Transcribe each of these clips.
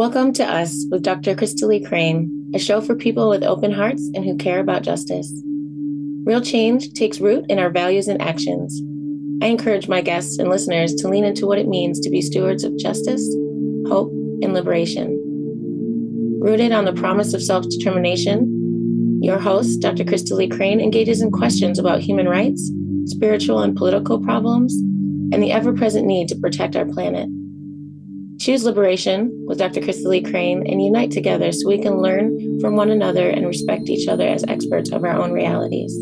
Welcome to Us with Dr. Crystal Lee Crane, a show for people with open hearts and who care about justice. Real change takes root in our values and actions. I encourage my guests and listeners to lean into what it means to be stewards of justice, hope, and liberation. Rooted on the promise of self determination, your host, Dr. Crystal Lee Crane, engages in questions about human rights, spiritual and political problems, and the ever present need to protect our planet. Choose liberation with Dr. Crystal Lee Crane and unite together so we can learn from one another and respect each other as experts of our own realities.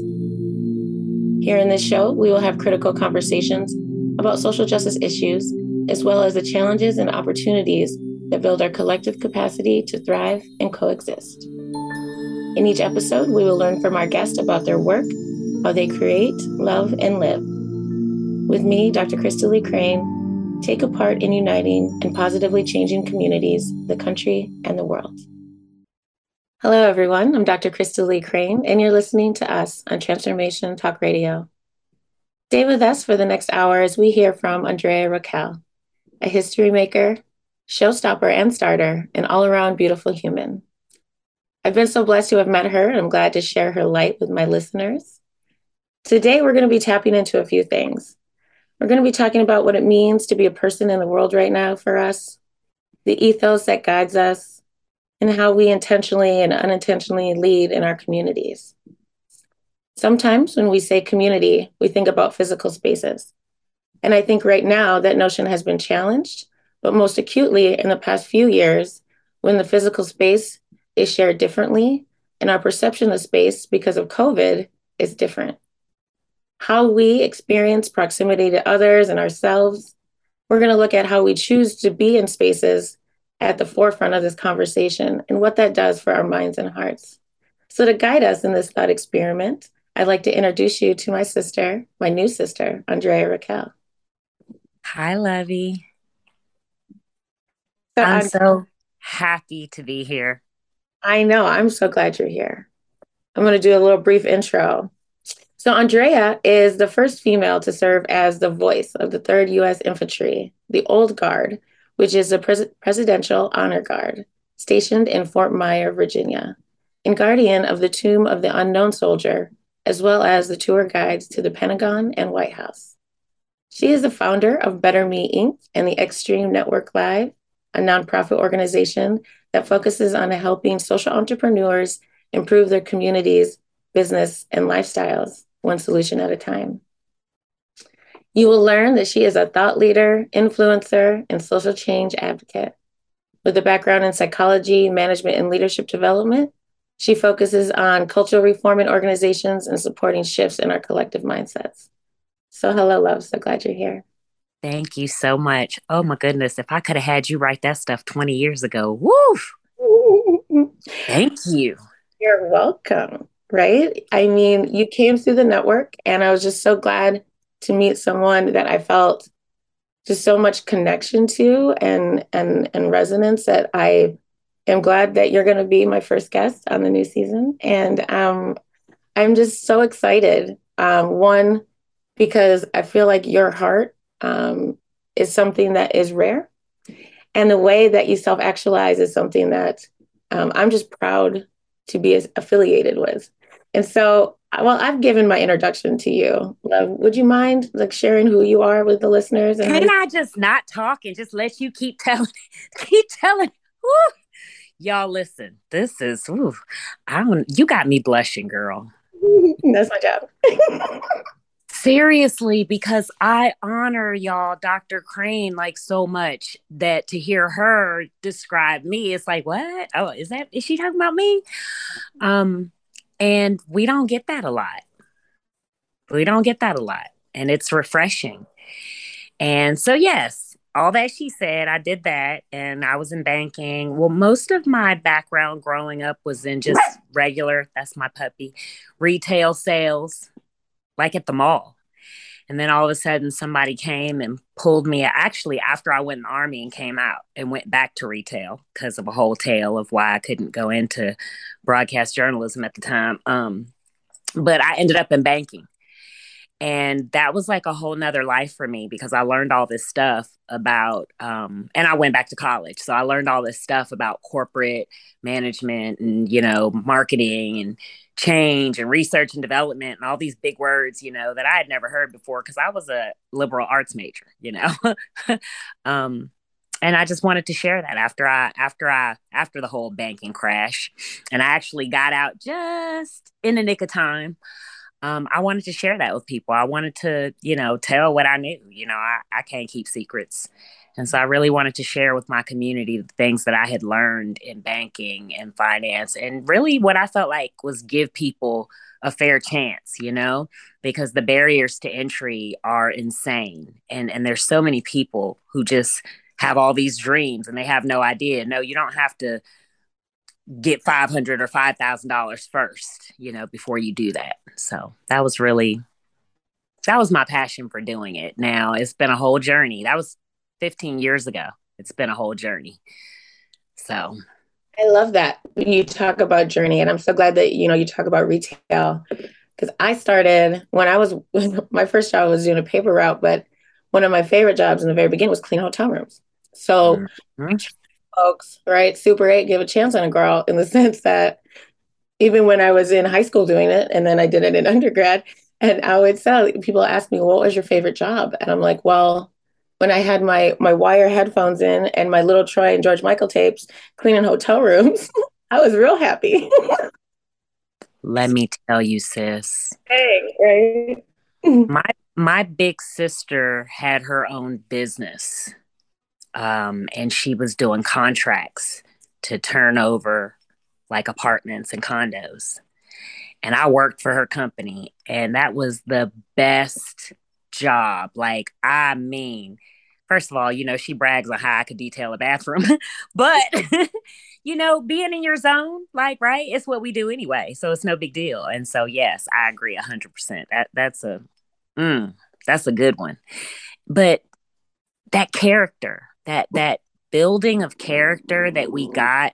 Here in this show, we will have critical conversations about social justice issues, as well as the challenges and opportunities that build our collective capacity to thrive and coexist. In each episode, we will learn from our guests about their work, how they create, love, and live. With me, Dr. Crystal Lee Crane, take a part in uniting and positively changing communities, the country, and the world. Hello, everyone. I'm Dr. Crystal Lee Crane, and you're listening to us on Transformation Talk Radio. Stay with us for the next hour as we hear from Andrea Raquel, a history maker, showstopper, and starter, an all around beautiful human. I've been so blessed to have met her, and I'm glad to share her light with my listeners. Today, we're going to be tapping into a few things we're going to be talking about what it means to be a person in the world right now for us, the ethos that guides us, and how we intentionally and unintentionally lead in our communities. Sometimes when we say community, we think about physical spaces. And I think right now that notion has been challenged, but most acutely in the past few years when the physical space is shared differently and our perception of space because of COVID is different how we experience proximity to others and ourselves. We're going to look at how we choose to be in spaces at the forefront of this conversation and what that does for our minds and hearts. So, to guide us in this thought experiment, I'd like to introduce you to my sister, my new sister, Andrea Raquel. Hi, Lovey. So I'm, I'm so happy to be here. I know. I'm so glad you're here. I'm going to do a little brief intro. So, Andrea is the first female to serve as the voice of the 3rd U.S. Infantry, the Old Guard, which is a pres- presidential honor guard stationed in Fort Myer, Virginia, and guardian of the Tomb of the Unknown Soldier, as well as the tour guides to the Pentagon and White House. She is the founder of Better Me Inc. and the Extreme Network Live, a nonprofit organization that focuses on helping social entrepreneurs improve their communities, business, and lifestyles one solution at a time. You will learn that she is a thought leader, influencer, and social change advocate. With a background in psychology, management, and leadership development, she focuses on cultural reform in organizations and supporting shifts in our collective mindsets. So, hello, love. So glad you're here. Thank you so much. Oh my goodness. If I could have had you write that stuff 20 years ago, woo! Thank you. You're welcome right? I mean, you came through the network, and I was just so glad to meet someone that I felt just so much connection to and and and resonance that I am glad that you're going to be my first guest on the new season, and um, I'm just so excited. Um, one, because I feel like your heart um, is something that is rare, and the way that you self actualize is something that um, I'm just proud to be affiliated with. And so, well, I've given my introduction to you. Love, would you mind like sharing who you are with the listeners? And Can I just not talk and just let you keep telling, keep telling? Woo. Y'all, listen. This is, woo, I don't. You got me blushing, girl. That's my job. Seriously, because I honor y'all, Dr. Crane, like so much that to hear her describe me, it's like, what? Oh, is that is she talking about me? Um, and we don't get that a lot. We don't get that a lot. And it's refreshing. And so, yes, all that she said, I did that. And I was in banking. Well, most of my background growing up was in just regular, that's my puppy, retail sales, like at the mall. And then all of a sudden, somebody came and pulled me. Actually, after I went in the army and came out and went back to retail because of a whole tale of why I couldn't go into broadcast journalism at the time. Um, but I ended up in banking. and that was like a whole nother life for me because i learned all this stuff about um, and i went back to college so i learned all this stuff about corporate management and you know marketing and change and research and development and all these big words you know that i had never heard before because i was a liberal arts major you know um, and i just wanted to share that after i after i after the whole banking crash and i actually got out just in the nick of time um, I wanted to share that with people. I wanted to, you know, tell what I knew. You know, I, I can't keep secrets. And so I really wanted to share with my community the things that I had learned in banking and finance. And really, what I felt like was give people a fair chance, you know, because the barriers to entry are insane. And, and there's so many people who just have all these dreams and they have no idea. No, you don't have to get 500 or $5,000 first, you know, before you do that. So that was really, that was my passion for doing it. Now it's been a whole journey. That was 15 years ago. It's been a whole journey. So I love that when you talk about journey. And I'm so glad that, you know, you talk about retail because I started when I was, my first job was doing a paper route, but one of my favorite jobs in the very beginning was clean hotel rooms. So mm-hmm folks, right? Super 8 give a chance on a girl in the sense that even when I was in high school doing it, and then I did it in undergrad, and I would tell people ask me, "What was your favorite job?" And I'm like, "Well, when I had my my wire headphones in and my little Troy and George Michael tapes cleaning hotel rooms, I was real happy." Let me tell you, sis. Hey, right? my my big sister had her own business um, and she was doing contracts to turn over like apartments and condos. And I worked for her company, and that was the best job. Like, I mean, first of all, you know, she brags on how I could detail a bathroom, but you know, being in your zone, like, right, it's what we do anyway. So it's no big deal. And so, yes, I agree hundred percent. That that's a, mm, that's a good one. But that character, that that building of character that we got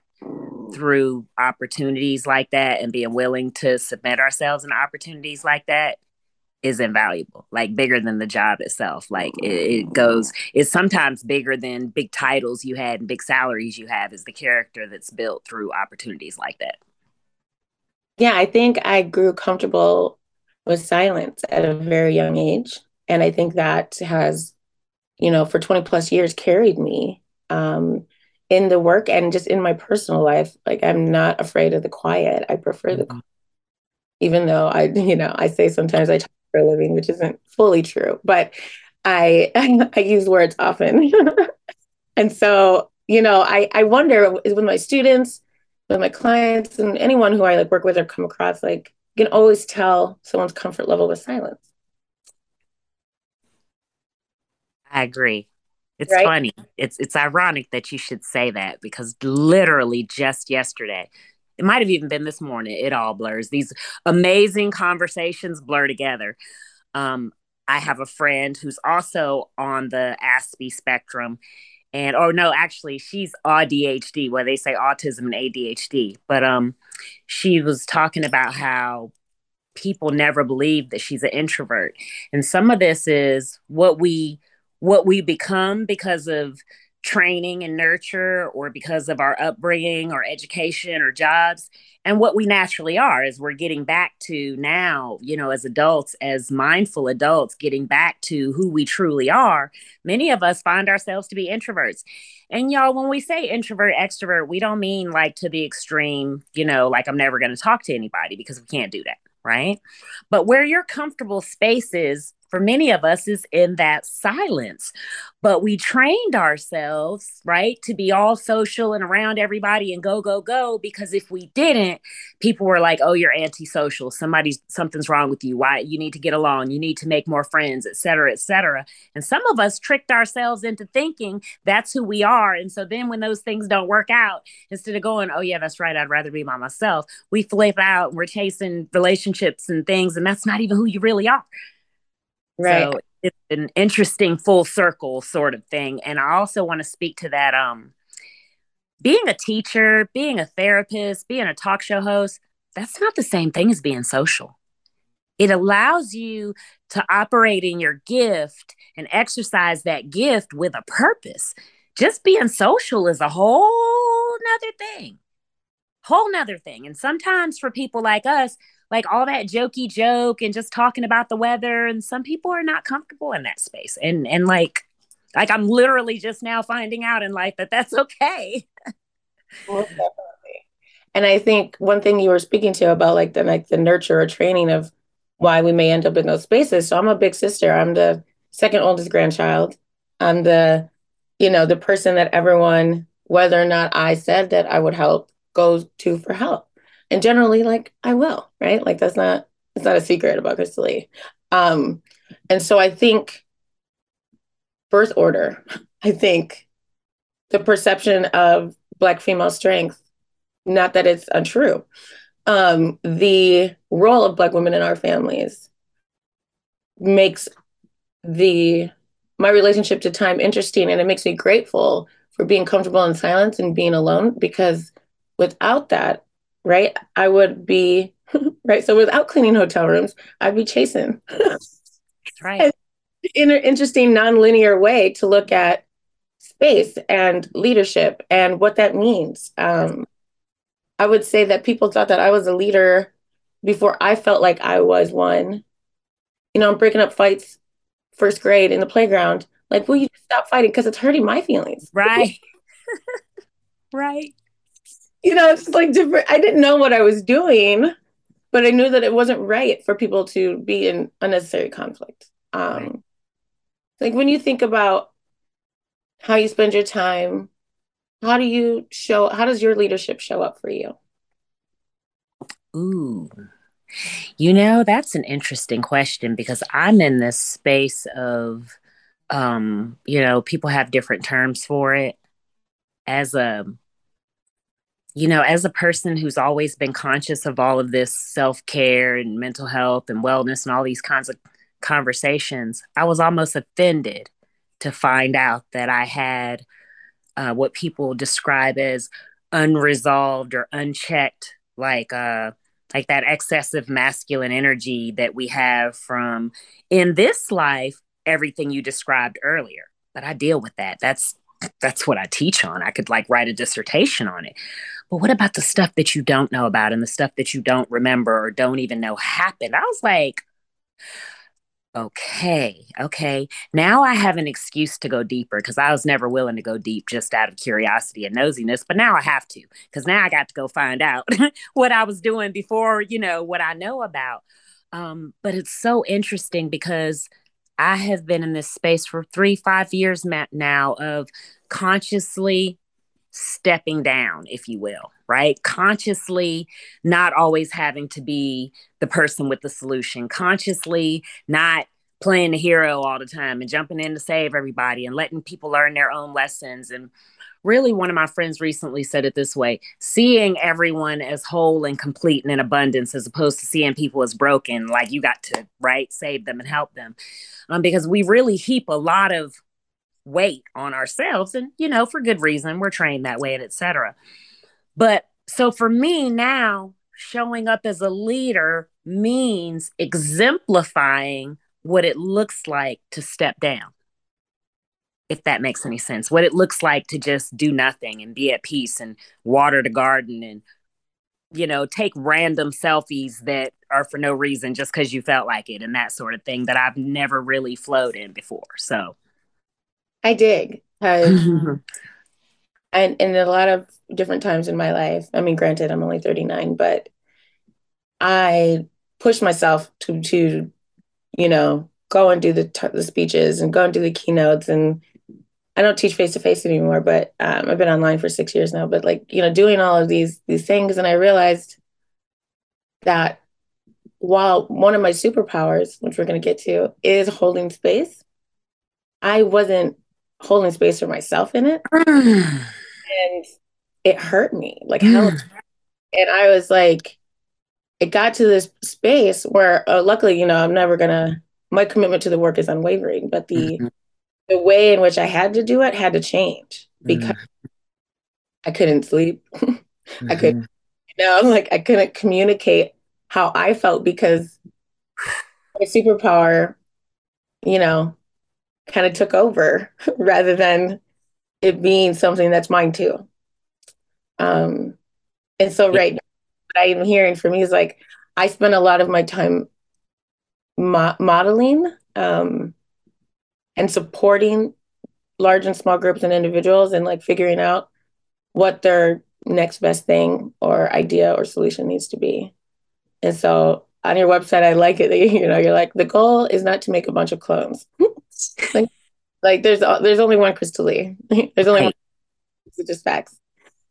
through opportunities like that and being willing to submit ourselves in opportunities like that is invaluable like bigger than the job itself like it, it, goes it's sometimes bigger than big titles you had and big salaries you have is the character that's built through opportunities like that yeah i think i grew comfortable with silence at a very young age and i think that has you know, for 20 plus years carried me um, in the work and just in my personal life. Like I'm not afraid of the quiet. I prefer mm-hmm. the quiet. Even though I, you know, I say sometimes I talk for a living, which isn't fully true, but I I use words often. and so, you know, I I wonder with my students, with my clients and anyone who I like work with or come across, like you can always tell someone's comfort level with silence. I agree. It's right? funny. It's it's ironic that you should say that because literally just yesterday, it might have even been this morning, it all blurs. These amazing conversations blur together. Um, I have a friend who's also on the Aspie spectrum. And oh no, actually she's ADHD, where they say autism and ADHD. But um she was talking about how people never believe that she's an introvert. And some of this is what we what we become because of training and nurture or because of our upbringing or education or jobs. And what we naturally are is we're getting back to now you know as adults as mindful adults getting back to who we truly are. Many of us find ourselves to be introverts. And y'all when we say introvert extrovert we don't mean like to the extreme you know like i'm never going to talk to anybody because we can't do that right? But where your comfortable space is for many of us is in that silence. But we trained ourselves, right, to be all social and around everybody and go, go, go. Because if we didn't, people were like, oh, you're antisocial. Somebody's something's wrong with you. Why you need to get along, you need to make more friends, et cetera, et cetera. And some of us tricked ourselves into thinking that's who we are. And so then when those things don't work out, instead of going, oh, yeah, that's right, I'd rather be by myself, we flip out and we're chasing relationships and things. And that's not even who you really are. Right. So it's an interesting full circle sort of thing. And I also want to speak to that um being a teacher, being a therapist, being a talk show host, that's not the same thing as being social. it allows you to operate in your gift and exercise that gift with a purpose. Just being social is a whole nother thing. Whole nother thing. And sometimes for people like us, like all that jokey joke and just talking about the weather, and some people are not comfortable in that space. And and like like I'm literally just now finding out in life that that's okay. Definitely. And I think one thing you were speaking to about like the like the nurture or training of why we may end up in those spaces. So I'm a big sister. I'm the second oldest grandchild. I'm the, you know, the person that everyone, whether or not I said that I would help, goes to for help. And generally, like I will, right? Like that's not it's not a secret about Crystal Lee. Um, and so I think birth order, I think the perception of black female strength, not that it's untrue, um, the role of Black women in our families makes the my relationship to time interesting and it makes me grateful for being comfortable in silence and being alone because without that right i would be right so without cleaning hotel rooms i'd be chasing That's right in an interesting nonlinear way to look at space and leadership and what that means um, I would say that people thought that I was a leader before I felt like I was one. You know, I'm breaking up fights first grade in the playground. Like, will you stop fighting? Because it's hurting my feelings. Right. right. You know, it's like different. I didn't know what I was doing, but I knew that it wasn't right for people to be in unnecessary conflict. Um, right. Like when you think about how you spend your time how do you show how does your leadership show up for you ooh you know that's an interesting question because i'm in this space of um you know people have different terms for it as a you know as a person who's always been conscious of all of this self-care and mental health and wellness and all these kinds of conversations i was almost offended to find out that i had uh, what people describe as unresolved or unchecked, like uh, like that excessive masculine energy that we have from in this life, everything you described earlier. But I deal with that. That's that's what I teach on. I could like write a dissertation on it. But what about the stuff that you don't know about and the stuff that you don't remember or don't even know happened? I was like, Okay, okay. Now I have an excuse to go deeper because I was never willing to go deep just out of curiosity and nosiness, but now I have to because now I got to go find out what I was doing before, you know, what I know about. Um, but it's so interesting because I have been in this space for three, five years now of consciously stepping down, if you will, right? Consciously not always having to be the person with the solution, consciously not playing the hero all the time and jumping in to save everybody and letting people learn their own lessons. And really, one of my friends recently said it this way seeing everyone as whole and complete and in abundance as opposed to seeing people as broken, like you got to, right, save them and help them. Um, because we really heap a lot of weight on ourselves and you know for good reason we're trained that way and etc but so for me now showing up as a leader means exemplifying what it looks like to step down if that makes any sense. What it looks like to just do nothing and be at peace and water the garden and you know take random selfies that are for no reason just because you felt like it and that sort of thing that i've never really flowed in before. So I dig because and in a lot of different times in my life. I mean, granted, I'm only 39, but I push myself to to you know go and do the t- the speeches and go and do the keynotes and I don't teach face to face anymore, but um, I've been online for six years now. But like you know, doing all of these these things, and I realized that while one of my superpowers, which we're going to get to, is holding space, I wasn't holding space for myself in it. and it hurt me like hell. And I was like, it got to this space where uh, luckily, you know, I'm never gonna my commitment to the work is unwavering, but the mm-hmm. the way in which I had to do it had to change because mm-hmm. I couldn't sleep. mm-hmm. I could you know, like I couldn't communicate how I felt because a superpower, you know, kind of took over rather than it being something that's mine too. Um, and so right now, what I am hearing from you is like I spend a lot of my time mo- modeling um, and supporting large and small groups and individuals and like figuring out what their next best thing or idea or solution needs to be. And so on your website, I like it that you know you're like the goal is not to make a bunch of clones. like, like there's there's only one Crystal Lee. there's only right. one. It's just facts.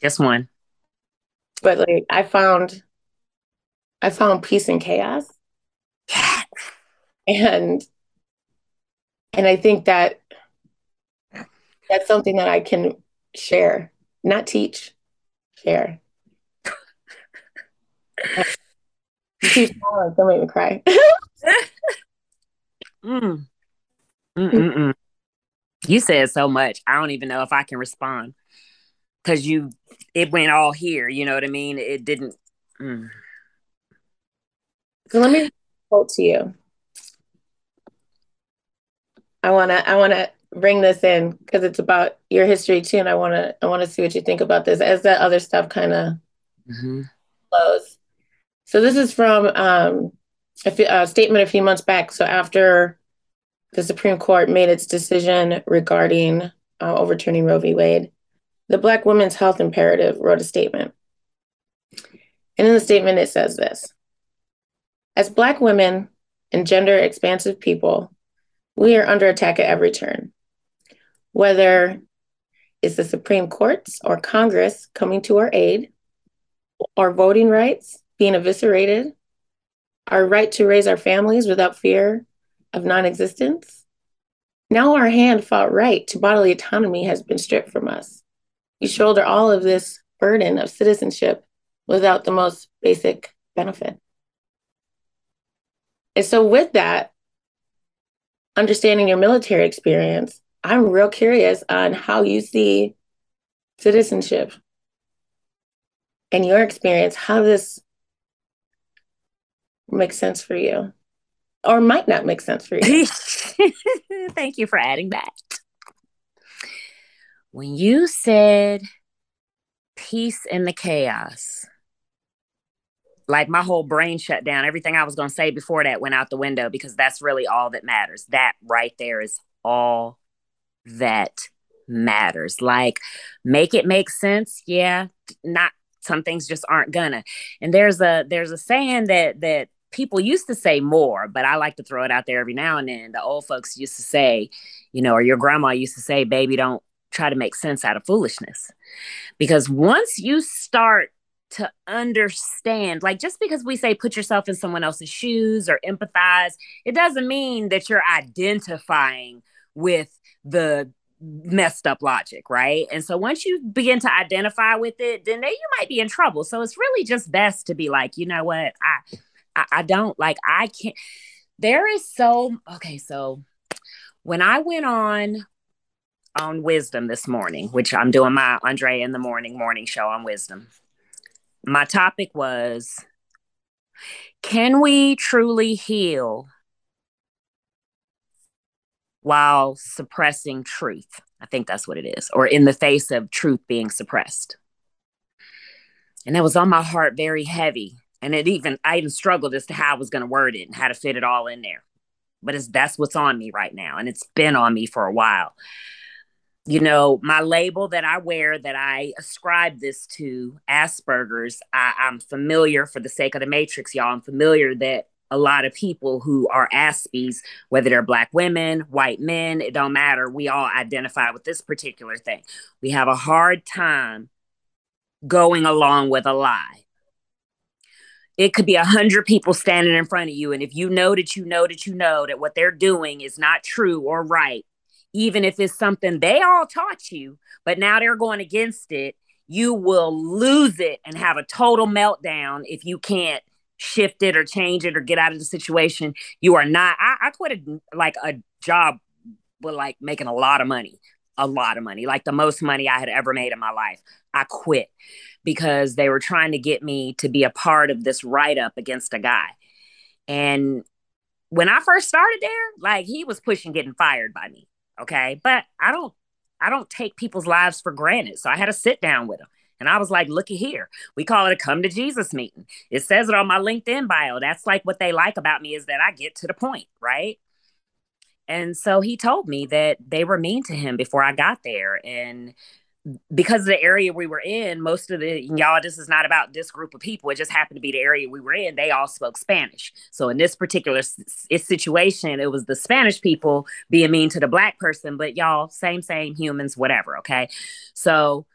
Just one. But like I found, I found peace in chaos. and and I think that that's something that I can share, not teach, share. don't make me cry. mm. Mm-mm-mm. You said so much. I don't even know if I can respond because you, it went all here. You know what I mean? It didn't. Mm. So let me quote to you. I wanna, I wanna bring this in because it's about your history too, and I wanna, I wanna see what you think about this as that other stuff kind of mm-hmm. flows. So this is from um, a, a statement a few months back. So after the Supreme Court made its decision regarding uh, overturning Roe v. Wade, the Black Women's Health Imperative wrote a statement. And in the statement, it says this As Black women and gender expansive people, we are under attack at every turn. Whether it's the Supreme Courts or Congress coming to our aid, our voting rights being eviscerated, our right to raise our families without fear of non existence. Now our hand fought right to bodily autonomy has been stripped from us. We shoulder all of this burden of citizenship without the most basic benefit. And so, with that, understanding your military experience, I'm real curious on how you see citizenship and your experience, how this makes sense for you or might not make sense for you. Thank you for adding that. When you said peace in the chaos, like my whole brain shut down. Everything I was going to say before that went out the window because that's really all that matters. That right there is all that matters. Like, make it make sense. Yeah, not some things just aren't gonna. And there's a there's a saying that that people used to say more, but I like to throw it out there every now and then. The old folks used to say, you know, or your grandma used to say, baby, don't try to make sense out of foolishness. Because once you start to understand, like just because we say put yourself in someone else's shoes or empathize, it doesn't mean that you're identifying with the messed up logic, right? And so once you begin to identify with it, then they, you might be in trouble. So it's really just best to be like, you know what, I I, I don't like I can't there is so okay so when I went on on wisdom this morning which I'm doing my Andre in the morning morning show on wisdom my topic was can we truly heal while suppressing truth? I think that's what it is or in the face of truth being suppressed. And that was on my heart very heavy and it even I even struggled as to how I was going to word it and how to fit it all in there. But it's that's what's on me right now, and it's been on me for a while. You know, my label that I wear that I ascribe this to Asperger's. I, I'm familiar for the sake of the Matrix, y'all. I'm familiar that a lot of people who are Aspies, whether they're black women, white men, it don't matter. We all identify with this particular thing. We have a hard time going along with a lie it could be a hundred people standing in front of you. And if you know that you know that you know that what they're doing is not true or right, even if it's something they all taught you, but now they're going against it, you will lose it and have a total meltdown if you can't shift it or change it or get out of the situation. You are not, I, I quit a, like a job with like making a lot of money, a lot of money, like the most money I had ever made in my life. I quit because they were trying to get me to be a part of this write up against a guy. And when I first started there, like he was pushing getting fired by me. Okay. But I don't I don't take people's lives for granted. So I had to sit down with him. And I was like, looky here. We call it a come to Jesus meeting. It says it on my LinkedIn bio. That's like what they like about me is that I get to the point, right? And so he told me that they were mean to him before I got there. And because of the area we were in, most of the y'all, this is not about this group of people. It just happened to be the area we were in. They all spoke Spanish. So in this particular s- situation, it was the Spanish people being mean to the black person, but y'all, same, same humans, whatever. Okay. So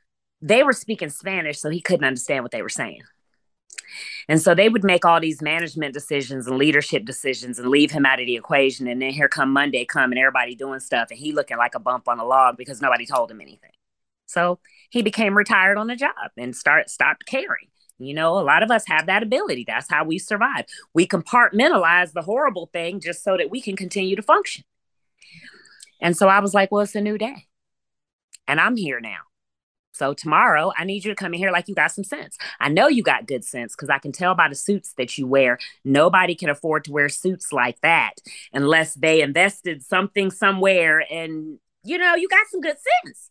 they were speaking Spanish, so he couldn't understand what they were saying. And so they would make all these management decisions and leadership decisions and leave him out of the equation. And then here come Monday come and everybody doing stuff and he looking like a bump on a log because nobody told him anything. So he became retired on the job and start stopped caring. You know, a lot of us have that ability. That's how we survive. We compartmentalize the horrible thing just so that we can continue to function. And so I was like, well, it's a new day. And I'm here now. So tomorrow, I need you to come in here like you got some sense. I know you got good sense because I can tell by the suits that you wear. Nobody can afford to wear suits like that unless they invested something somewhere and, you know, you got some good sense.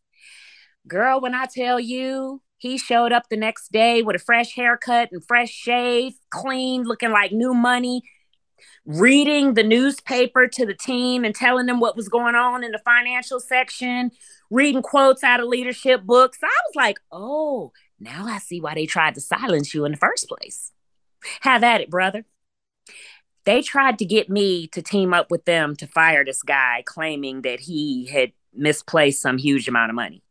Girl, when I tell you, he showed up the next day with a fresh haircut and fresh shave, clean, looking like new money, reading the newspaper to the team and telling them what was going on in the financial section, reading quotes out of leadership books. I was like, oh, now I see why they tried to silence you in the first place. Have at it, brother. They tried to get me to team up with them to fire this guy, claiming that he had misplaced some huge amount of money.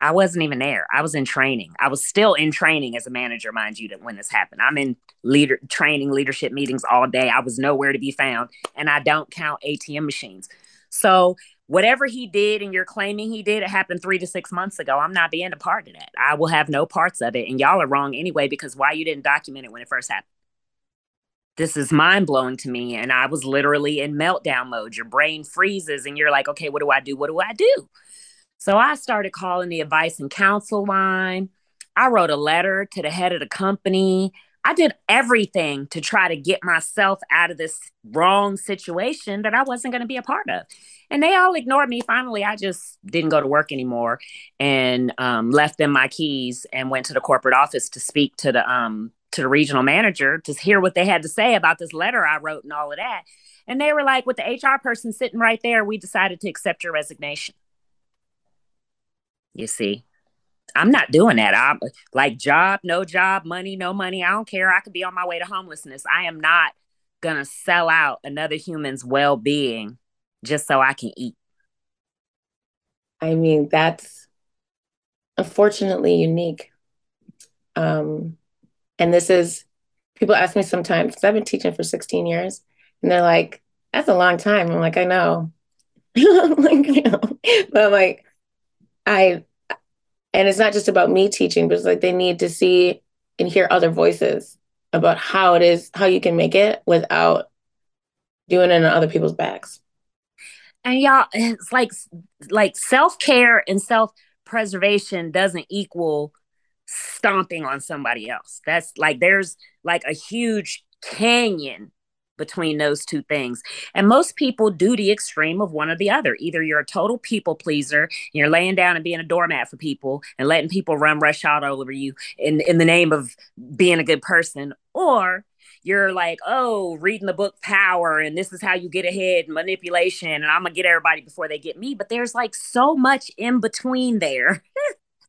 I wasn't even there. I was in training. I was still in training as a manager, mind you, that when this happened. I'm in leader training leadership meetings all day. I was nowhere to be found, and I don't count ATM machines. So whatever he did and you're claiming he did, it happened three to six months ago. I'm not being a part of that. I will have no parts of it. And y'all are wrong anyway, because why you didn't document it when it first happened? This is mind blowing to me. And I was literally in meltdown mode. Your brain freezes and you're like, okay, what do I do? What do I do? So I started calling the advice and counsel line. I wrote a letter to the head of the company. I did everything to try to get myself out of this wrong situation that I wasn't going to be a part of. And they all ignored me. Finally, I just didn't go to work anymore and um, left them my keys and went to the corporate office to speak to the um, to the regional manager to hear what they had to say about this letter I wrote and all of that. And they were like, with the HR person sitting right there, we decided to accept your resignation. You see, I'm not doing that. I'm like job, no job, money, no money. I don't care. I could be on my way to homelessness. I am not gonna sell out another human's well-being just so I can eat. I mean, that's unfortunately unique. Um, and this is people ask me sometimes I've been teaching for 16 years, and they're like, "That's a long time." I'm like, "I know." like, you know, but I'm like, I, and it's not just about me teaching, but it's like they need to see and hear other voices about how it is, how you can make it without doing it on other people's backs. And y'all, it's like like self care and self preservation doesn't equal stomping on somebody else. That's like there's like a huge canyon between those two things. And most people do the extreme of one or the other. Either you're a total people pleaser, you're laying down and being a doormat for people and letting people run rush out all over you in, in the name of being a good person, or you're like, oh, reading the book Power, and this is how you get ahead, manipulation, and I'm gonna get everybody before they get me. But there's like so much in between there.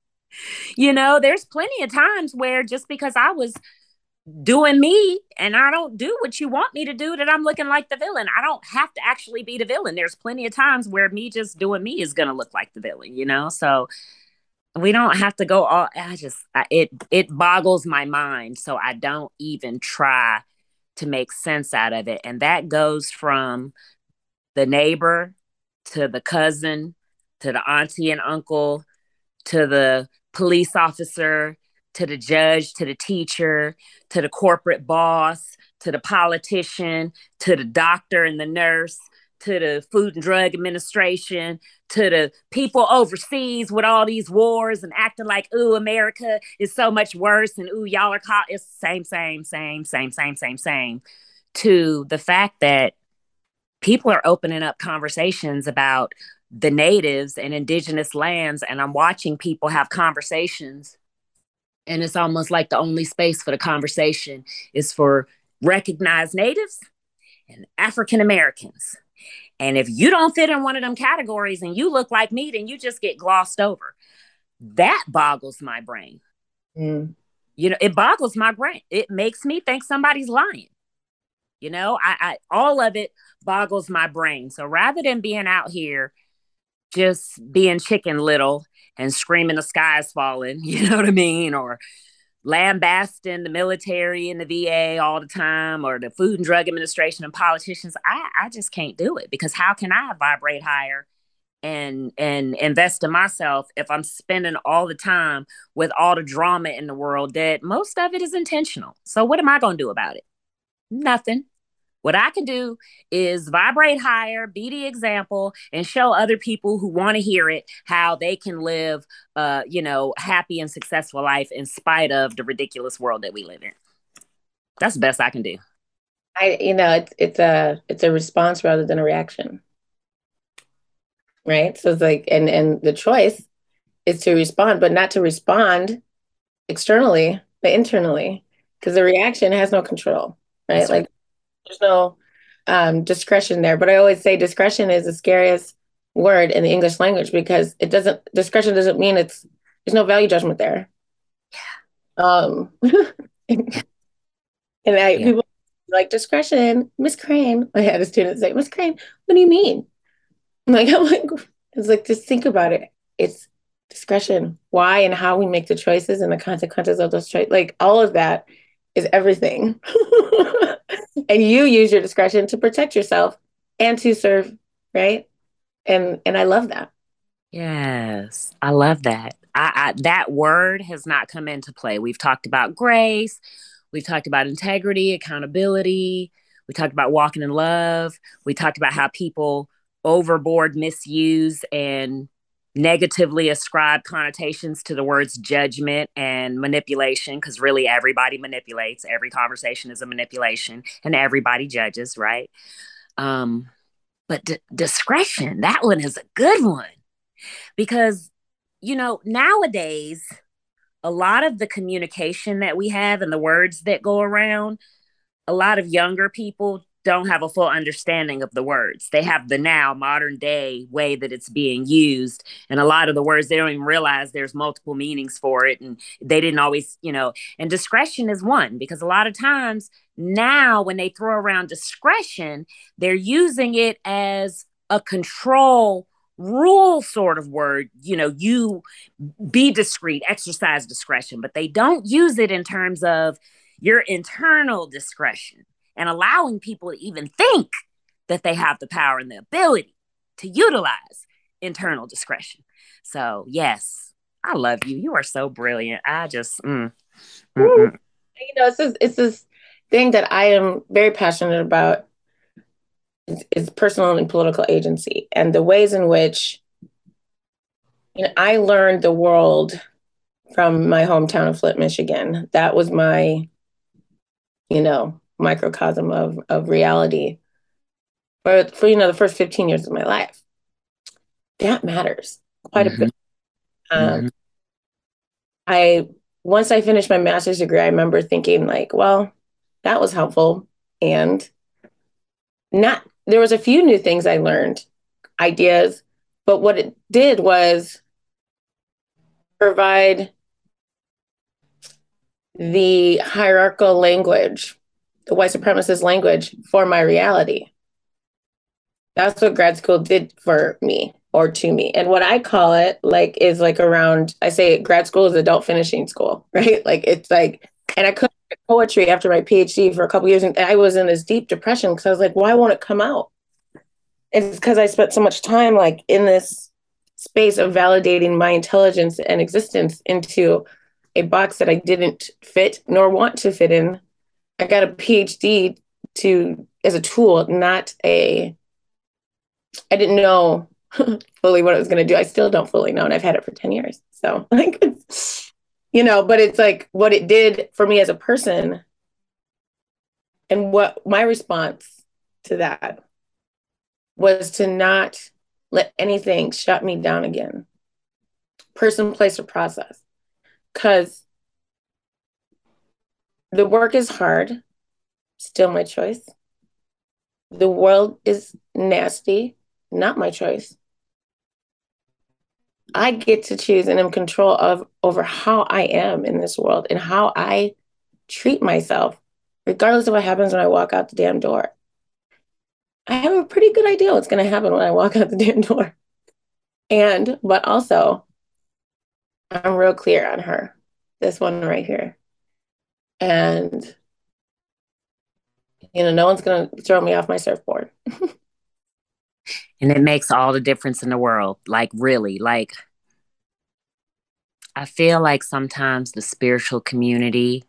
you know, there's plenty of times where just because I was doing me and I don't do what you want me to do that I'm looking like the villain. I don't have to actually be the villain. There's plenty of times where me just doing me is going to look like the villain, you know? So we don't have to go all I just I, it it boggles my mind, so I don't even try to make sense out of it. And that goes from the neighbor to the cousin to the auntie and uncle to the police officer to the judge, to the teacher, to the corporate boss, to the politician, to the doctor and the nurse, to the Food and Drug Administration, to the people overseas with all these wars and acting like, ooh, America is so much worse and ooh, y'all are caught. It's same, same, same, same, same, same, same. to the fact that people are opening up conversations about the natives and indigenous lands and i'm watching people have conversations and it's almost like the only space for the conversation is for recognized natives and african americans and if you don't fit in one of them categories and you look like me then you just get glossed over. That boggles my brain. Mm. you know it boggles my brain. It makes me think somebody's lying. You know I, I all of it boggles my brain. So rather than being out here just being chicken little and screaming the sky's falling, you know what I mean? Or lambasting the military and the VA all the time or the Food and Drug Administration and politicians. I, I just can't do it because how can I vibrate higher and and invest in myself if I'm spending all the time with all the drama in the world that most of it is intentional. So what am I to do about it? Nothing. What I can do is vibrate higher, be the example, and show other people who want to hear it how they can live, uh, you know, happy and successful life in spite of the ridiculous world that we live in. That's the best I can do. I, you know, it's it's a it's a response rather than a reaction, right? So it's like, and and the choice is to respond, but not to respond externally, but internally, because the reaction has no control, right? That's like there's no um, discretion there. But I always say discretion is the scariest word in the English language because it doesn't discretion doesn't mean it's there's no value judgment there. Yeah. Um and I yeah. people like discretion, Miss Crane. I had a student say, Miss Crane, what do you mean? I'm like, I'm like, it's like just think about it. It's discretion, why and how we make the choices and the consequences of those choices. Like all of that is everything. and you use your discretion to protect yourself and to serve, right? And and I love that. Yes, I love that. I, I that word has not come into play. We've talked about grace, we've talked about integrity, accountability, we talked about walking in love, we talked about how people overboard misuse and negatively ascribe connotations to the words judgment and manipulation because really everybody manipulates. Every conversation is a manipulation and everybody judges right? Um but d- discretion that one is a good one. Because you know nowadays a lot of the communication that we have and the words that go around a lot of younger people don't have a full understanding of the words. They have the now modern day way that it's being used. And a lot of the words, they don't even realize there's multiple meanings for it. And they didn't always, you know, and discretion is one because a lot of times now when they throw around discretion, they're using it as a control rule sort of word you know you be discreet exercise discretion but they don't use it in terms of your internal discretion and allowing people to even think that they have the power and the ability to utilize internal discretion. So, yes, I love you. You are so brilliant. I just, mm, you know, it's this, it's this thing that I am very passionate about is, personal and political agency and the ways in which you know, I learned the world from my hometown of Flint, Michigan. That was my, you know, microcosm of of reality for for you know the first 15 years of my life that matters quite mm-hmm. a bit um, mm-hmm. i once i finished my master's degree i remember thinking like well that was helpful and not there was a few new things i learned ideas but what it did was provide the hierarchical language the white supremacist language for my reality. That's what grad school did for me or to me. And what I call it like is like around I say grad school is adult finishing school, right? Like it's like and I couldn't write poetry after my PhD for a couple years and I was in this deep depression because I was like, why won't it come out? It's because I spent so much time like in this space of validating my intelligence and existence into a box that I didn't fit nor want to fit in I got a PhD to as a tool, not a. I didn't know fully what I was going to do. I still don't fully know, and I've had it for ten years. So like, you know, but it's like what it did for me as a person. And what my response to that was to not let anything shut me down again. Person, place, or process. Because the work is hard, still my choice. The world is nasty, not my choice. I get to choose and am control of over how I am in this world and how I treat myself, regardless of what happens when I walk out the damn door. I have a pretty good idea what's going to happen when I walk out the damn door. And, but also, I'm real clear on her, this one right here. And, you know, no one's going to throw me off my surfboard. and it makes all the difference in the world. Like, really, like, I feel like sometimes the spiritual community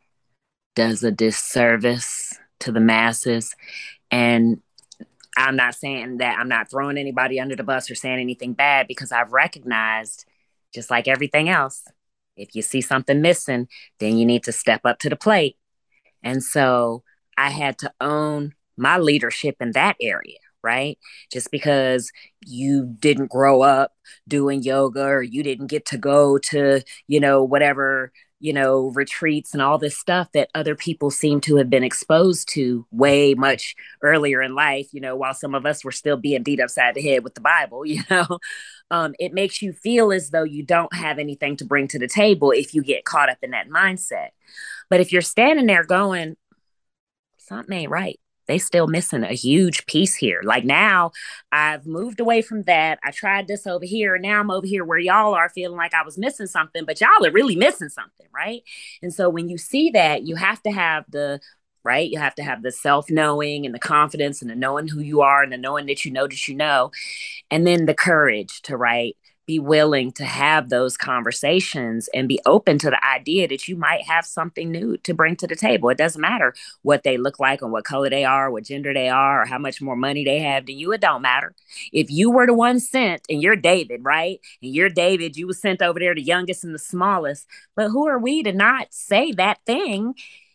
does a disservice to the masses. And I'm not saying that I'm not throwing anybody under the bus or saying anything bad because I've recognized, just like everything else, if you see something missing, then you need to step up to the plate. And so I had to own my leadership in that area, right? Just because you didn't grow up doing yoga or you didn't get to go to, you know, whatever you know, retreats and all this stuff that other people seem to have been exposed to way much earlier in life, you know, while some of us were still being beat upside the head with the Bible, you know, um, it makes you feel as though you don't have anything to bring to the table if you get caught up in that mindset. But if you're standing there going, something ain't right, they still missing a huge piece here. Like now I've moved away from that. I tried this over here. Now I'm over here where y'all are feeling like I was missing something, but y'all are really missing something, right? And so when you see that, you have to have the right? You have to have the self knowing and the confidence and the knowing who you are and the knowing that you know that you know. And then the courage to write be willing to have those conversations and be open to the idea that you might have something new to bring to the table. It doesn't matter what they look like and what color they are, what gender they are, or how much more money they have than you. It don't matter. If you were the one sent and you're David, right? And you're David, you were sent over there, the youngest and the smallest. But who are we to not say that thing?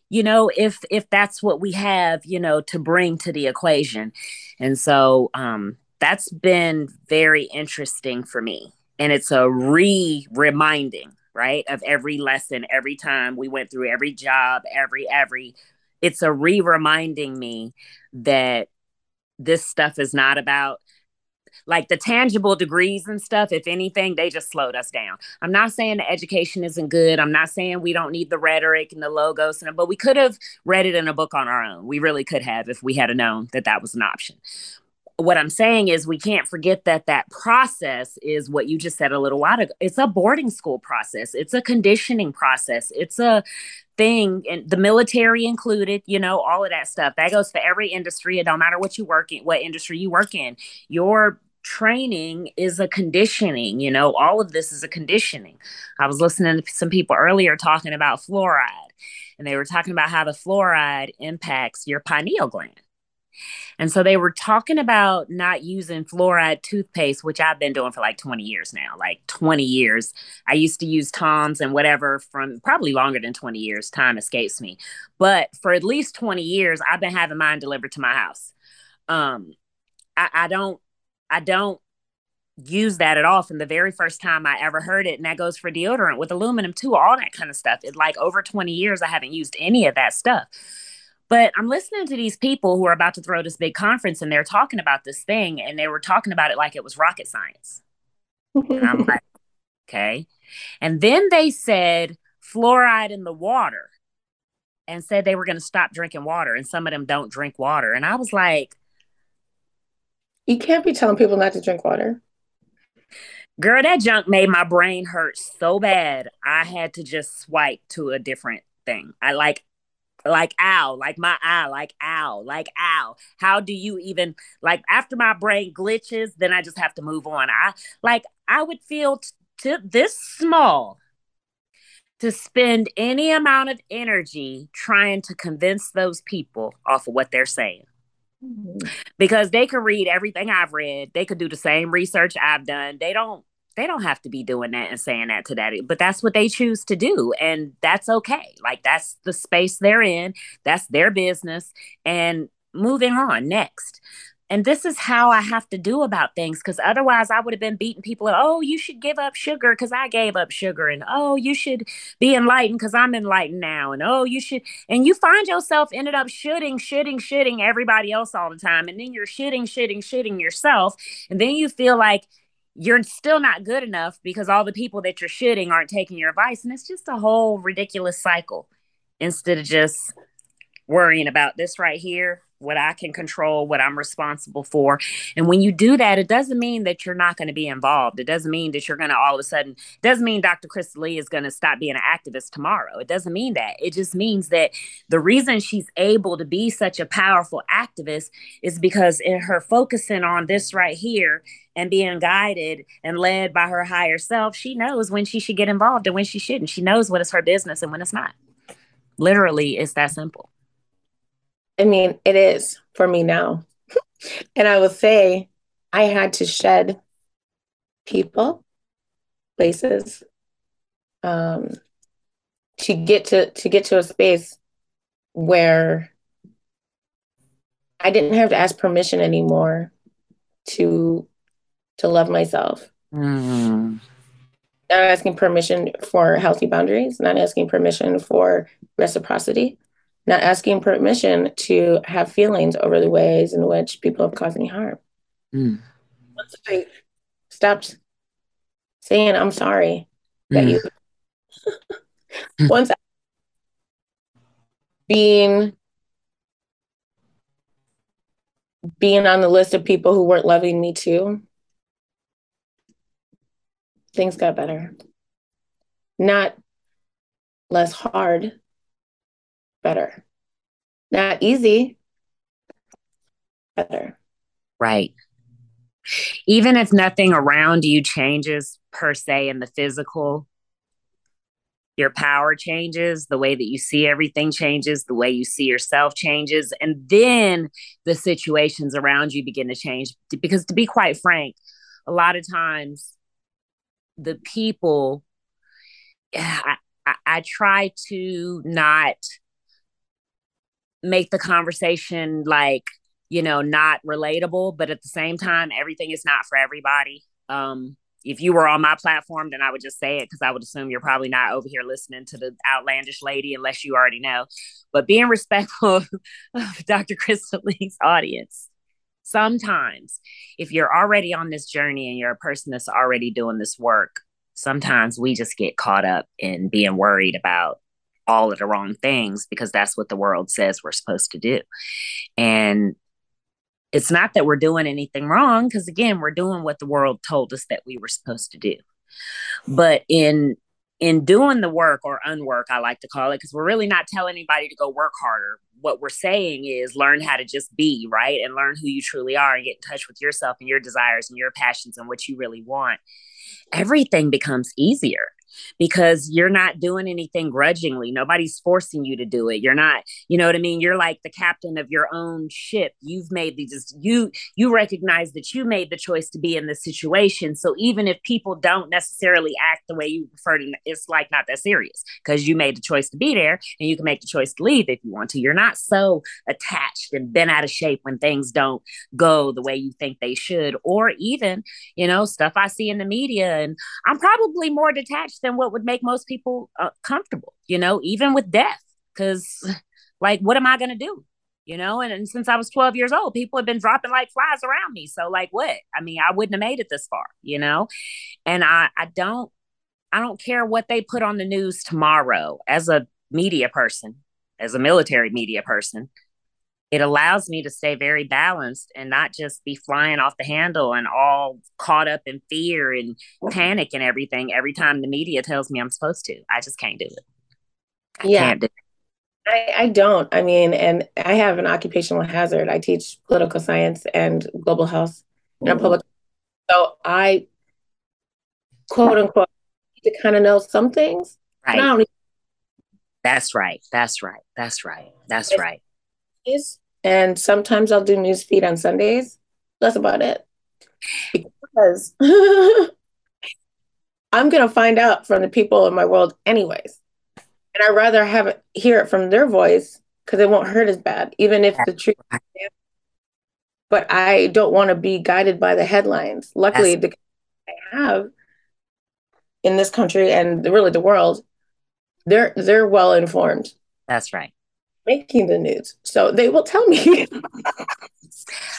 you know if if that's what we have you know to bring to the equation and so um that's been very interesting for me and it's a re reminding right of every lesson every time we went through every job every every it's a re reminding me that this stuff is not about like the tangible degrees and stuff if anything they just slowed us down. I'm not saying the education isn't good. I'm not saying we don't need the rhetoric and the logos and but we could have read it in a book on our own. We really could have if we had known that that was an option what I'm saying is we can't forget that that process is what you just said a little while ago. It's a boarding school process. It's a conditioning process. It's a thing and the military included, you know, all of that stuff. That goes for every industry. It don't matter what you work in, what industry you work in. Your training is a conditioning, you know, all of this is a conditioning. I was listening to some people earlier talking about fluoride and they were talking about how the fluoride impacts your pineal gland and so they were talking about not using fluoride toothpaste, which I've been doing for like 20 years now, like 20 years. I used to use Tom's and whatever from probably longer than 20 years. Time escapes me. But for at least 20 years, I've been having mine delivered to my house. Um, I, I don't, I don't use that at all from the very first time I ever heard it. And that goes for deodorant with aluminum too, all that kind of stuff. It's like over 20 years, I haven't used any of that stuff. But I'm listening to these people who are about to throw this big conference and they're talking about this thing and they were talking about it like it was rocket science. and I'm like, okay. And then they said fluoride in the water and said they were going to stop drinking water and some of them don't drink water. And I was like, you can't be telling people not to drink water. Girl, that junk made my brain hurt so bad. I had to just swipe to a different thing. I like like ow like my eye like ow like ow. How do you even like after my brain glitches then i just have to move on. I like i would feel t- t- this small to spend any amount of energy trying to convince those people off of what they're saying. Mm-hmm. because they could read everything i've read. They could do the same research i've done. They don't they don't have to be doing that and saying that to daddy, but that's what they choose to do. And that's okay. Like that's the space they're in, that's their business. And moving on next. And this is how I have to do about things because otherwise I would have been beating people. Oh, you should give up sugar because I gave up sugar. And oh, you should be enlightened because I'm enlightened now. And oh, you should. And you find yourself ended up shooting, shooting, shooting everybody else all the time. And then you're shitting, shitting, shitting yourself. And then you feel like you're still not good enough because all the people that you're shitting aren't taking your advice. And it's just a whole ridiculous cycle instead of just worrying about this right here what I can control, what I'm responsible for. And when you do that, it doesn't mean that you're not going to be involved. It doesn't mean that you're going to all of a sudden, doesn't mean Dr. Crystal Lee is going to stop being an activist tomorrow. It doesn't mean that. It just means that the reason she's able to be such a powerful activist is because in her focusing on this right here and being guided and led by her higher self, she knows when she should get involved and when she shouldn't. She knows what is her business and when it's not. Literally, it's that simple. I mean, it is for me now. and I will say I had to shed people, places, um, to get to to get to a space where I didn't have to ask permission anymore to to love myself. Mm. Not asking permission for healthy boundaries, not asking permission for reciprocity, not asking permission to have feelings over the ways in which people have caused me harm. Mm. Once I stopped saying I'm sorry that mm. you once I, being being on the list of people who weren't loving me too, things got better. Not less hard, better. Not easy, better. Right. Even if nothing around you changes per se in the physical, your power changes, the way that you see everything changes, the way you see yourself changes, and then the situations around you begin to change. Because to be quite frank, a lot of times the people, I, I, I try to not make the conversation like you know not relatable but at the same time everything is not for everybody. Um if you were on my platform then i would just say it because i would assume you're probably not over here listening to the outlandish lady unless you already know. But being respectful of dr crystal lee's audience sometimes if you're already on this journey and you're a person that's already doing this work sometimes we just get caught up in being worried about all of the wrong things because that's what the world says we're supposed to do. And it's not that we're doing anything wrong because again, we're doing what the world told us that we were supposed to do. But in in doing the work or unwork, I like to call it, because we're really not telling anybody to go work harder. What we're saying is learn how to just be, right? And learn who you truly are and get in touch with yourself and your desires and your passions and what you really want. Everything becomes easier because you're not doing anything grudgingly. Nobody's forcing you to do it. You're not, you know what I mean? You're like the captain of your own ship. You've made these you you recognize that you made the choice to be in this situation. So even if people don't necessarily act the way you prefer to, it's like not that serious because you made the choice to be there and you can make the choice to leave if you want to. You're not so attached and bent out of shape when things don't go the way you think they should, or even, you know, stuff I see in the media. And I'm probably more detached than what would make most people uh, comfortable, you know, even with death. Because, like, what am I going to do? You know, and, and since I was 12 years old, people have been dropping like flies around me. So, like, what? I mean, I wouldn't have made it this far, you know? And I, I don't, I don't care what they put on the news tomorrow as a media person, as a military media person it allows me to stay very balanced and not just be flying off the handle and all caught up in fear and panic and everything every time the media tells me I'm supposed to. I just can't do it. I yeah. Do it. I, I don't. I mean, and I have an occupational hazard. I teach political science and global health and mm-hmm. public. So I, quote unquote, need to kind of know some things. Right. That's right. That's right. That's right. That's right and sometimes I'll do newsfeed on Sundays. That's about it. Because I'm going to find out from the people in my world anyways. And I'd rather have it, hear it from their voice because it won't hurt as bad, even if the truth. But I don't want to be guided by the headlines. Luckily, the I have in this country and really the world, they're they're well informed. That's right. Making the news, so they will tell me.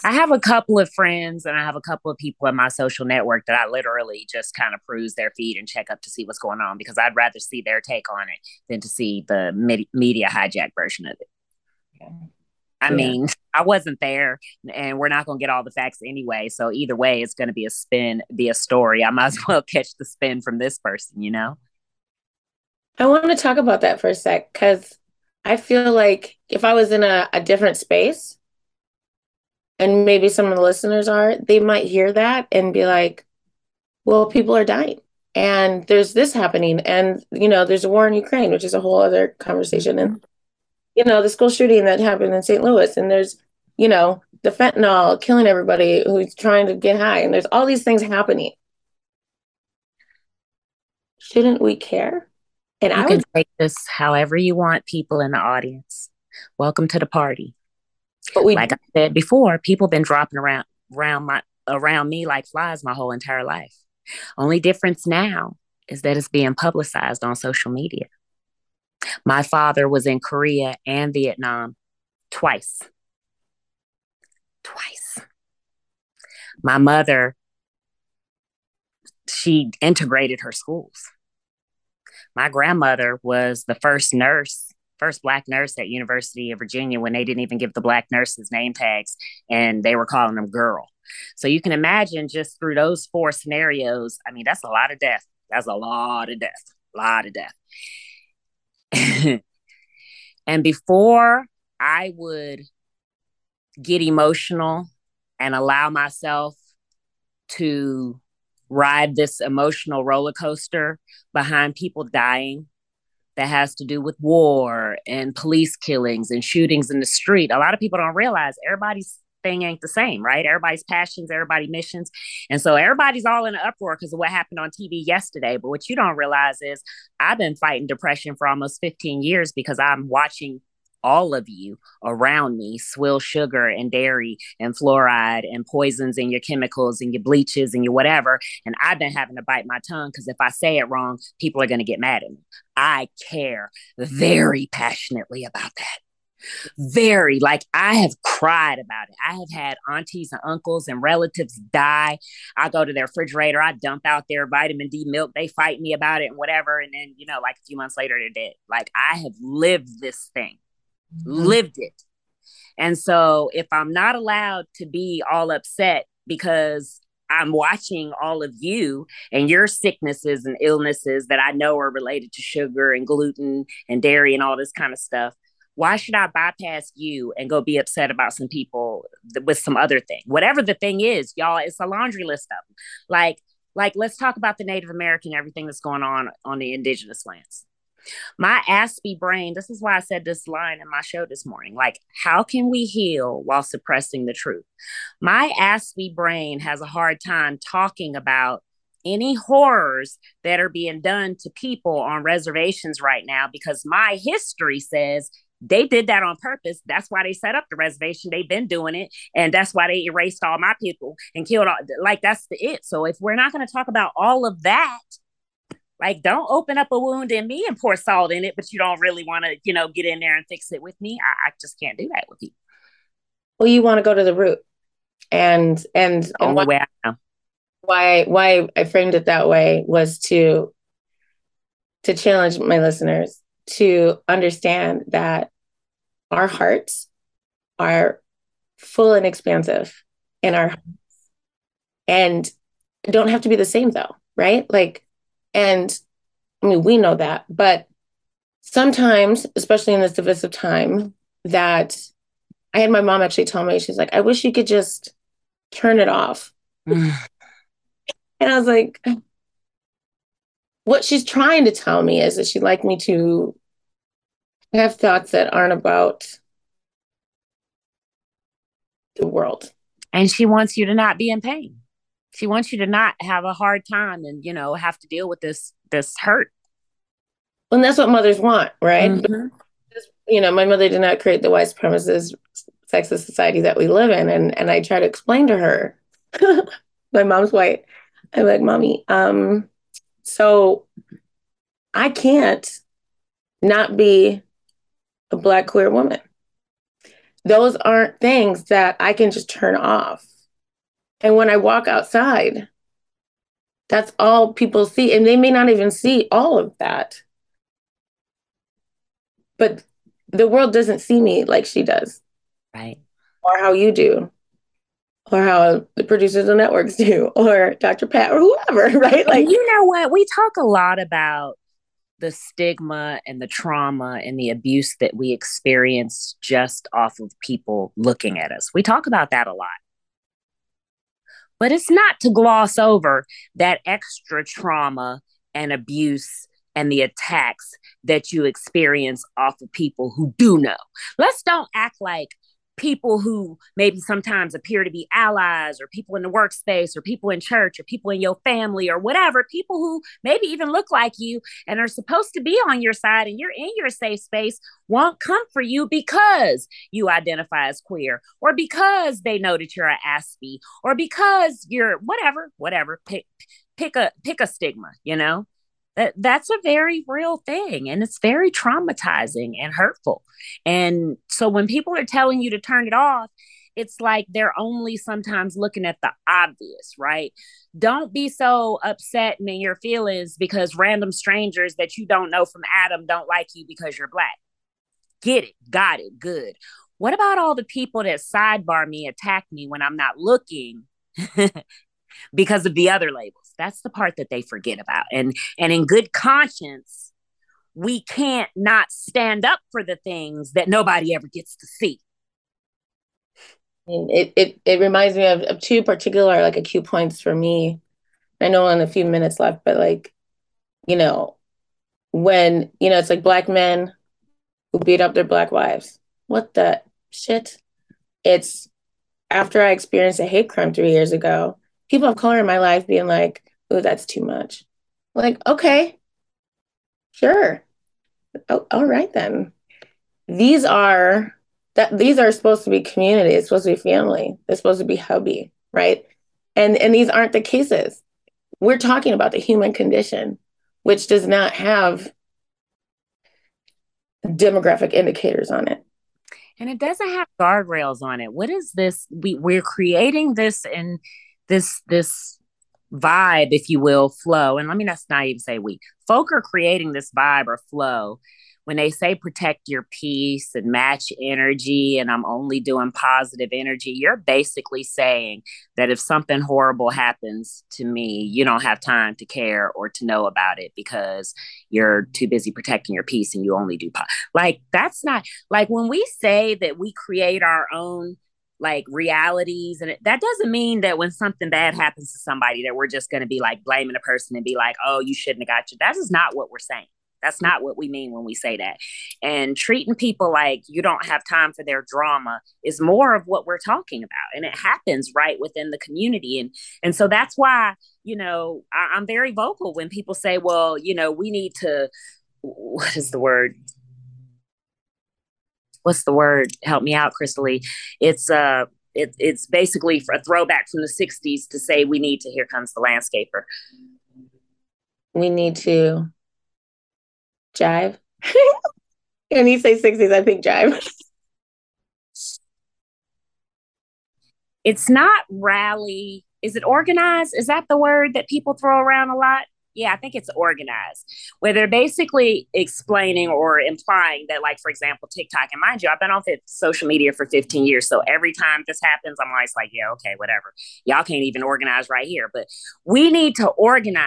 I have a couple of friends and I have a couple of people in my social network that I literally just kind of cruise their feed and check up to see what's going on because I'd rather see their take on it than to see the media hijack version of it. Yeah. I yeah. mean, I wasn't there and we're not going to get all the facts anyway. So either way, it's going to be a spin, be a story. I might as well catch the spin from this person, you know? I want to talk about that for a sec because I feel like if I was in a, a different space, and maybe some of the listeners are, they might hear that and be like, well, people are dying and there's this happening. And, you know, there's a war in Ukraine, which is a whole other conversation. And, mm-hmm. you know, the school shooting that happened in St. Louis, and there's, you know, the fentanyl killing everybody who's trying to get high. And there's all these things happening. Shouldn't we care? And you I would take this however you want, people in the audience. Welcome to the party. But we, like I said before, people been dropping around around my around me like flies my whole entire life. Only difference now is that it's being publicized on social media. My father was in Korea and Vietnam twice. Twice. My mother, she integrated her schools. My grandmother was the first nurse first black nurse at University of Virginia when they didn't even give the black nurses name tags and they were calling them girl. So you can imagine just through those four scenarios, I mean, that's a lot of death. That's a lot of death. A lot of death. and before I would get emotional and allow myself to ride this emotional roller coaster behind people dying that has to do with war and police killings and shootings in the street. A lot of people don't realize everybody's thing ain't the same, right? Everybody's passions, everybody missions. And so everybody's all in an uproar because of what happened on TV yesterday. But what you don't realize is I've been fighting depression for almost 15 years because I'm watching all of you around me swill sugar and dairy and fluoride and poisons and your chemicals and your bleaches and your whatever. And I've been having to bite my tongue because if I say it wrong, people are going to get mad at me. I care very passionately about that. Very, like I have cried about it. I have had aunties and uncles and relatives die. I go to their refrigerator, I dump out their vitamin D milk. They fight me about it and whatever. And then, you know, like a few months later, they're dead. Like I have lived this thing. Mm-hmm. lived it. And so if I'm not allowed to be all upset because I'm watching all of you and your sicknesses and illnesses that I know are related to sugar and gluten and dairy and all this kind of stuff. Why should I bypass you and go be upset about some people with some other thing? Whatever the thing is, y'all, it's a laundry list of them. Like, like let's talk about the Native American, everything that's going on on the indigenous lands. My Aspie brain, this is why I said this line in my show this morning like, how can we heal while suppressing the truth? My Aspie brain has a hard time talking about any horrors that are being done to people on reservations right now because my history says they did that on purpose. That's why they set up the reservation. They've been doing it, and that's why they erased all my people and killed all. Like that's the it. So if we're not going to talk about all of that, like, don't open up a wound in me and pour salt in it, but you don't really want to, you know, get in there and fix it with me. I, I just can't do that with you. Well, you want to go to the root, and and, and why, way I know. why why I framed it that way was to to challenge my listeners to understand that our hearts are full and expansive in our and don't have to be the same though, right? Like and I mean, we know that, but sometimes, especially in this divisive time, that I had my mom actually tell me, she's like, I wish you could just turn it off. and I was like, what she's trying to tell me is that she'd like me to have thoughts that aren't about the world. And she wants you to not be in pain. She wants you to not have a hard time and, you know, have to deal with this this hurt. And that's what mothers want, right? Mm-hmm. You know, my mother did not create the white supremacist sexist society that we live in. And and I try to explain to her, my mom's white. I'm like, mommy, um, so I can't not be a black queer woman. Those aren't things that I can just turn off. And when I walk outside, that's all people see. And they may not even see all of that. But the world doesn't see me like she does. Right. Or how you do. Or how the producers of networks do, or Dr. Pat, or whoever, right? Like, and you know what? We talk a lot about the stigma and the trauma and the abuse that we experience just off of people looking at us. We talk about that a lot. But it's not to gloss over that extra trauma and abuse and the attacks that you experience off of people who do know. Let's don't act like people who maybe sometimes appear to be allies or people in the workspace or people in church or people in your family or whatever, people who maybe even look like you and are supposed to be on your side and you're in your safe space won't come for you because you identify as queer or because they know that you're an aspie or because you're whatever, whatever, pick pick a pick a stigma, you know? That that's a very real thing and it's very traumatizing and hurtful. And so when people are telling you to turn it off it's like they're only sometimes looking at the obvious right? Don't be so upset and in your feelings because random strangers that you don't know from adam don't like you because you're black. Get it. Got it. Good. What about all the people that sidebar me attack me when i'm not looking because of the other labels. That's the part that they forget about. And and in good conscience, we can't not stand up for the things that nobody ever gets to see. It it it reminds me of, of two particular like acute points for me. I know in a few minutes left, but like, you know, when you know it's like black men who beat up their black wives. What the shit? It's after I experienced a hate crime three years ago people of color in my life being like, oh, that's too much. Like, okay, sure. Oh, all right then. These are that these are supposed to be community. It's supposed to be family. It's supposed to be hubby, right? And and these aren't the cases. We're talking about the human condition, which does not have demographic indicators on it and it doesn't have guardrails on it what is this we we're creating this and this this vibe, if you will, flow. And let me not, not even say we. Folk are creating this vibe or flow when they say protect your peace and match energy and I'm only doing positive energy, you're basically saying that if something horrible happens to me, you don't have time to care or to know about it because you're too busy protecting your peace and you only do po- like that's not like when we say that we create our own like realities and it, that doesn't mean that when something bad happens to somebody that we're just going to be like blaming a person and be like oh you shouldn't have got you. That is not what we're saying. That's not what we mean when we say that. And treating people like you don't have time for their drama is more of what we're talking about and it happens right within the community. And and so that's why you know I, i'm very vocal when people say well you know we need to what is the word what's the word? Help me out, Crystal Lee. It's uh it, it's basically for a throwback from the 60s to say we need to here comes the landscaper. We need to jive. And you say 60s i think jive. It's not rally. Is it organized? Is that the word that people throw around a lot yeah, I think it's organized, where they're basically explaining or implying that, like, for example, TikTok, and mind you, I've been on social media for 15 years. So every time this happens, I'm always like, yeah, okay, whatever. Y'all can't even organize right here. But we need to organize.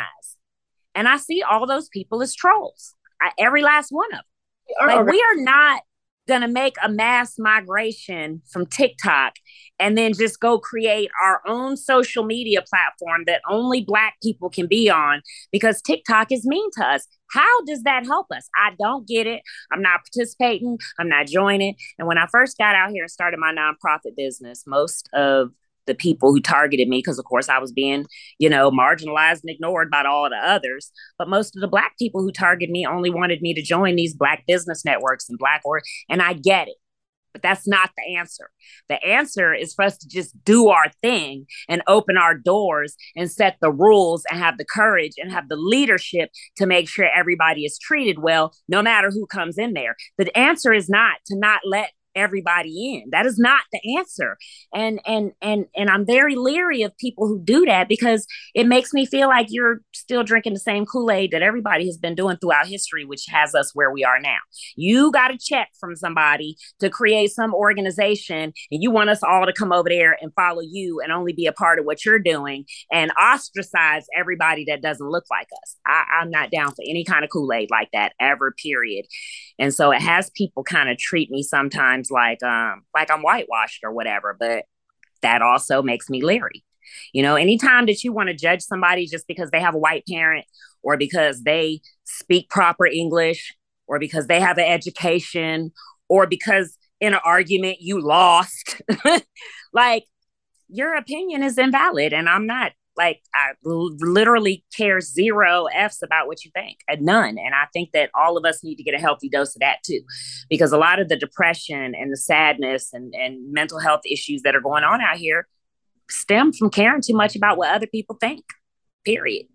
And I see all those people as trolls, I, every last one of them. Like, we are not going to make a mass migration from TikTok and then just go create our own social media platform that only Black people can be on because TikTok is mean to us. How does that help us? I don't get it. I'm not participating, I'm not joining. And when I first got out here and started my nonprofit business, most of the people who targeted me because of course I was being, you know, marginalized and ignored by all the others. But most of the black people who targeted me only wanted me to join these black business networks and black or and I get it. But that's not the answer. The answer is for us to just do our thing and open our doors and set the rules and have the courage and have the leadership to make sure everybody is treated well, no matter who comes in there. The answer is not to not let everybody in. That is not the answer. And and and and i'm very leery of people who do that because it makes me feel like you're still drinking the same kool-aid that everybody has been doing throughout history which has us where we are now. You got a check from somebody to create some organization and you want us all to come over there and follow you and only be a part of what you're doing and ostracize everybody that doesn't look like us. I, i'm not down for any kind of kool-aid like that ever period. And so it has people kind of treat me sometimes like um like I'm whitewashed or whatever, but that also makes me leery. You know, anytime that you want to judge somebody just because they have a white parent or because they speak proper English or because they have an education or because in an argument you lost, like your opinion is invalid and I'm not like I literally care zero f's about what you think, and none. And I think that all of us need to get a healthy dose of that too, because a lot of the depression and the sadness and and mental health issues that are going on out here stem from caring too much about what other people think. Period.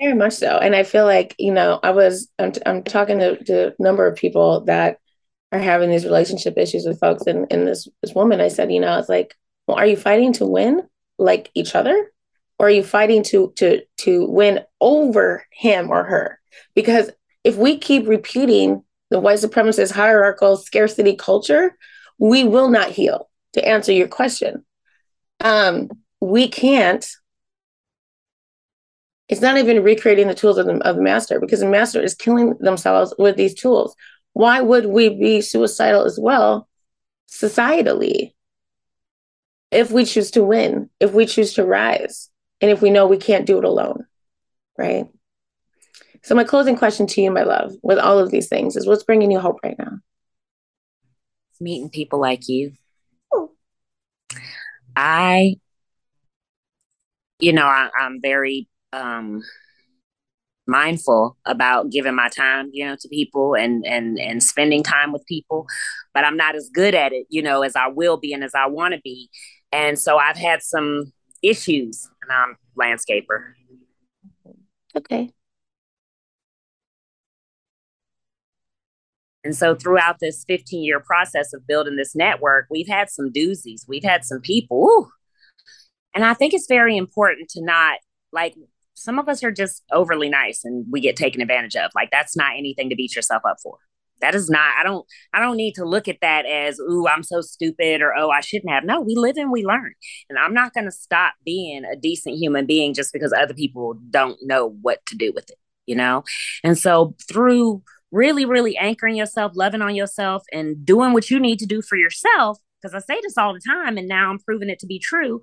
Very much so, and I feel like you know I was I'm, I'm talking to, to a number of people that are having these relationship issues with folks, and and this this woman I said you know it's like well are you fighting to win like each other or are you fighting to to to win over him or her? Because if we keep repeating the white supremacist hierarchical scarcity culture we will not heal to answer your question. Um, we can't. It's not even recreating the tools of the, of the master because the master is killing themselves with these tools. Why would we be suicidal as well societally if we choose to win if we choose to rise and if we know we can't do it alone, right? So, my closing question to you, my love, with all of these things is what's bringing you hope right now? Meeting people like you. I, you know, I, am very um, mindful about giving my time, you know, to people and and and spending time with people, but I'm not as good at it, you know, as I will be and as I want to be. And so I've had some issues, and I'm landscaper. Okay. And so throughout this 15 year process of building this network, we've had some doozies. We've had some people. Ooh. And I think it's very important to not like some of us are just overly nice and we get taken advantage of. Like that's not anything to beat yourself up for that is not i don't i don't need to look at that as ooh i'm so stupid or oh i shouldn't have. No we live and we learn. And i'm not going to stop being a decent human being just because other people don't know what to do with it you know? And so through really really anchoring yourself loving on yourself and doing what you need to do for yourself because i say this all the time and now i'm proving it to be true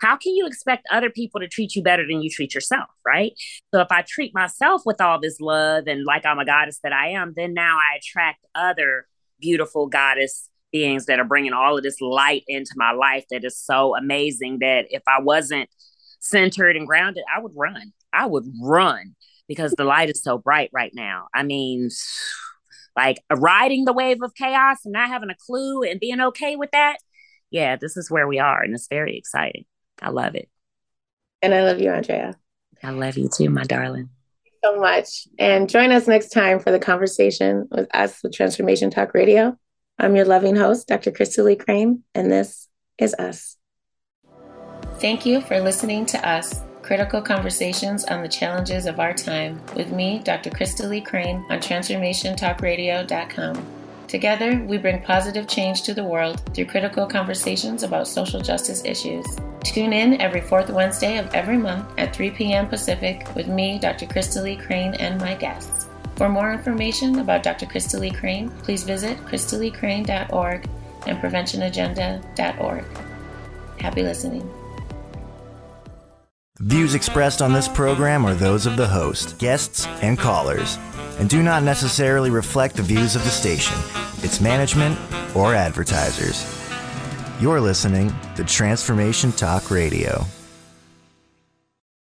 how can you expect other people to treat you better than you treat yourself, right? So if I treat myself with all this love and like I'm a goddess that I am, then now I attract other beautiful goddess beings that are bringing all of this light into my life that is so amazing that if I wasn't centered and grounded, I would run. I would run because the light is so bright right now. I mean, like riding the wave of chaos and not having a clue and being okay with that. Yeah, this is where we are, and it's very exciting. I love it. And I love you, Andrea. I love you too, my darling. so much. And join us next time for the conversation with us with Transformation Talk Radio. I'm your loving host, Dr. Krista Lee Crane, and this is Us. Thank you for listening to Us, critical conversations on the challenges of our time, with me, Dr. Krista Lee Crane, on TransformationTalkRadio.com. Together, we bring positive change to the world through critical conversations about social justice issues. Tune in every fourth Wednesday of every month at 3 p.m. Pacific with me, Dr. Krista Lee Crane, and my guests. For more information about Dr. Krista Lee Crane, please visit kristaleecrane.org and preventionagenda.org. Happy listening. Views expressed on this program are those of the host, guests, and callers, and do not necessarily reflect the views of the station, its management, or advertisers. You're listening to Transformation Talk Radio.